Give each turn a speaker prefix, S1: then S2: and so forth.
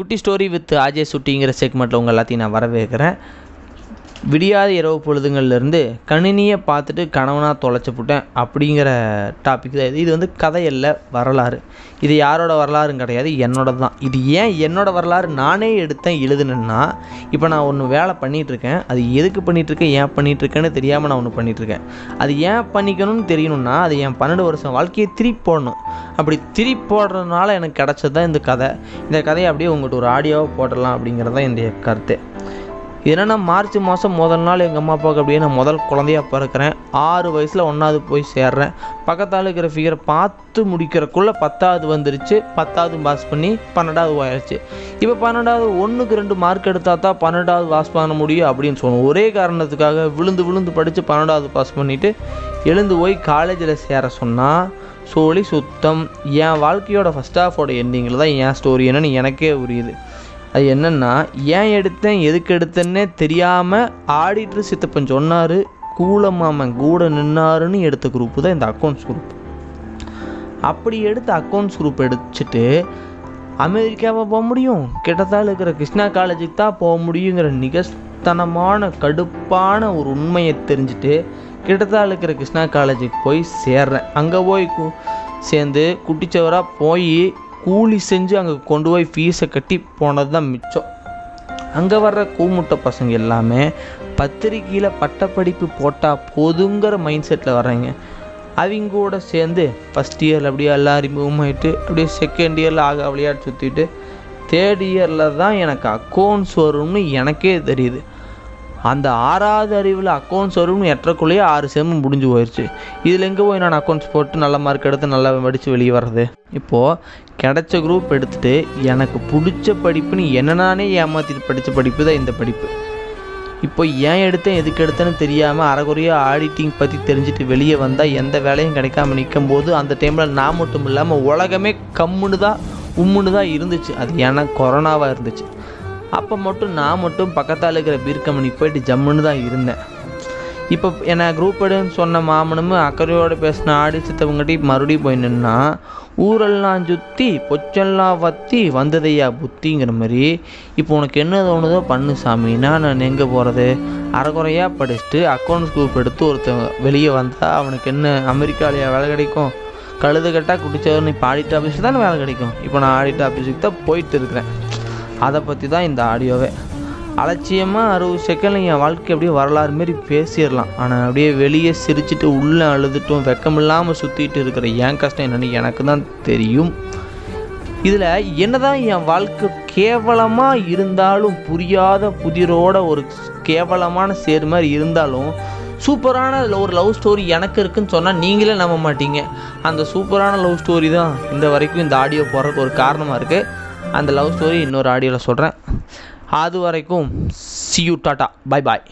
S1: குட்டி story with ஆஜே சுட்டிங்கிற செக்மெண்ட்டில் உங்கள் எல்லாத்தையும் நான் வரவேற்கிறேன். விடியாத இரவு பொழுதுங்கள்லேருந்து கணினியை பார்த்துட்டு கணவனாக தொலைச்சிப்புட்டேன் அப்படிங்கிற டாபிக் தான் இது. இது வந்து கதை இல்லை வரலாறு. இது யாரோட வரலாறும் கிடையாது என்னோட தான். இது ஏன் என்னோட வரலாறு நானே எடுத்தேன் எழுதுனேன்னா இப்போ நான் ஒன்று வேலை பண்ணிகிட்ருக்கேன் அது எதுக்கு பண்ணிகிட்ருக்கேன் ஏன் பண்ணிகிட்ருக்கேன்னு தெரியாமல் நான் ஒன்று பண்ணிகிட்ருக்கேன் அது ஏன் பண்ணிக்கணும்னு தெரியணும்னா அது என் பன்னெண்டு வருஷம் வாழ்க்கையை திருப்பி போடணும். அப்படி திருப்பி போடுறதுனால எனக்கு கிடச்சது தான் இந்த கதை. இந்த கதையை அப்படியே உங்கள்கிட்ட ஒரு ஆடியோவாக போடலாம் அப்படிங்கிறது தான் என்னுடைய கருத்து. என்னென்னா மார்ச் மாதம் முதல் நாள் எங்கள் அம்மா அப்பாவுக்கு அப்படியே நான் முதல் குழந்தையா பிறக்கிறேன். ஆறு வயசில் ஒன்றாவது போய் சேர்றேன். பக்கத்தால் இருக்கிற ஃபிகரை பார்த்து முடிக்கிறக்குள்ளே பத்தாவது வந்துருச்சு. பத்தாவது பாஸ் பண்ணி பன்னெண்டாவது ஆயிடுச்சு. இப்போ பன்னெண்டாவது ஒன்றுக்கு ரெண்டு மார்க் எடுத்தால் தான் பன்னெண்டாவது பாஸ் பண்ண முடியும் அப்படின்னு சொன்னோம் ஒரே காரணத்துக்காக விழுந்து விழுந்து படித்து பன்னெண்டாவது பாஸ் பண்ணிவிட்டு எழுந்து போய் காலேஜில் சேர சொன்னால் சோழி சுத்தம் என் வாழ்க்கையோட ஃபஸ்ட் ஹாஃபோட எண்டிங்கில் தான் என் ஸ்டோரி என்னன்னு எனக்கே புரியுது. அது என்னென்னா ஏன் எடுத்தேன் எதுக்கு எடுத்தேன்னே தெரியாமல் ஆடிட்டர் சித்தப்பன் சொன்னார் கூலமாமன் கூட நின்னாருன்னு எடுத்த குரூப்பு தான் இந்த அக்கௌண்ட்ஸ் குரூப் அப்படி எடுத்த அக்கௌண்ட்ஸ் குரூப் எடுத்துட்டு அமெரிக்காவை போக முடியும் கிட்டத்தால் இருக்கிற கிருஷ்ணா காலேஜுக்கு தான் போக முடியுங்கிற நிகழ்த்தனமான கடுப்பான ஒரு உண்மையை தெரிஞ்சுட்டு கிட்டத்தால இருக்கிற கிருஷ்ணா காலேஜுக்கு போய் சேர்றேன். அங்கே போய் சேர்ந்து குட்டிச்சவராக போய் கூலி செஞ்சு அங்கே கொண்டு போய் ஃபீஸை கட்டி போனது தான் மிச்சம். அங்கே வர்ற கூமுட்டை பசங்க எல்லாமே பத்திரிக்கையில் பட்டப்படிப்பு போட்டால் போதுங்கிற மைண்ட் செட்டில் வர்றாங்க. அவங்க கூட சேர்ந்து ஃபஸ்ட் இயரில் அப்படியே எல்லாம் மூவ் ஆகிட்டு அப்படியே செகண்ட் இயரில் ஆக விளையாட்டு சுற்றிட்டு தேர்ட் இயரில் தான் எனக்கு அக்கௌண்ட்ஸ் வரும்னு எனக்கே தெரியுது. அந்த ஆறாவது அறிவில் அக்கௌண்ட்ஸ் வரும்னு எட்டக்குள்ளேயே ஆறு செம் முடிஞ்சு போயிடுச்சு இதில் எங்கே போய் நான் அக்கௌண்ட்ஸ் போட்டு நல்ல மார்க் எடுத்து நல்லா படித்து வெளியே வர்றது? இப்போது கிடைச்ச குரூப் எடுத்துகிட்டு எனக்கு பிடிச்ச படிப்புன்னு என்ன ஏமாற்றிட்டு படித்த படிப்பு தான் இந்த படிப்பு. இப்போ ஏன் எடுத்தேன் எதுக்கு எடுத்தேன்னு தெரியாமல் அறகுறையாக ஆடிட்டிங் பற்றி தெரிஞ்சுட்டு வெளியே வந்தால் எந்த வேலையும் கிடைக்காம நிற்கும் போது அந்த டைமில் நான் மட்டும் இல்லாமல் உலகமே கம்முன்னு தான் உம்முன்னு தான் இருந்துச்சு. அது ஏன்னா கொரோனாவாக இருந்துச்சு. அப்போ மட்டும் நான் மட்டும் பக்கத்தால் இருக்கிற பீர் போயிட்டு ஜம்முன்னு தான் இருந்தேன். இப்போ என்னை குரூப் எடுன்னு சொன்ன மாமனும் அக்கறையோடு பேசின ஆடி சித்தவங்கட்டி மறுபடியும் போய் நின்னா ஊரெல்லாம் சுற்றி பொச்செல்லாம் வத்தி வந்ததையா புத்திங்கிற மாதிரி இப்போ உனக்கு என்ன தோணுதோ பண்ணு சாமின்னா நான் எங்கே போகிறது அரைக்குறையாக படிச்சுட்டு அக்கௌண்ட்ஸ் குரூப் எடுத்து ஒருத்தன் வெளியே வந்தால் அவனுக்கு என்ன அமெரிக்காலையா வேலை கிடைக்கும்? கழுது கட்டாக குடித்தவன் இப்போ ஆடிட் ஆஃபீஸில் தானே வேலை கிடைக்கும்? இப்போ நான் ஆடிட் ஆஃபீஸுக்கு தான் போயிட்டு இருக்கிறேன். அதை பற்றி தான் இந்த ஆடியோவே. அலட்சியமாக அறுபது செகண்டில் என் வாழ்க்கை அப்படியே வரலாறு மாரி பேசிடலாம் ஆனால் அப்படியே வெளியே சிரிச்சிட்டு உள்ளே அழுதுட்டும் வெக்கமில்லாமல் சுற்றிட்டு இருக்கிற என் கஷ்டம் என்னென்னு எனக்கு தான் தெரியும். இதில் என்னதான் என் வாழ்க்கை கேவலமாக இருந்தாலும் புரியாத புதிரோட ஒரு கேவலமான சேர் மாதிரி இருந்தாலும் சூப்பரான ஒரு லவ் ஸ்டோரி எனக்கு இருக்குன்னு சொன்னால் நீங்களே நம்ப மாட்டீங்க. அந்த சூப்பரான லவ் ஸ்டோரி தான் இந்த வரைக்கும் இந்த ஆடியோ போடுறதுக்கு ஒரு காரணமாக இருக்குது அந்த லவ் ஸ்டோரி இன்னொரு ஆடியோவில் சொல்கிறேன் அது வரைக்கும் see you tata bye bye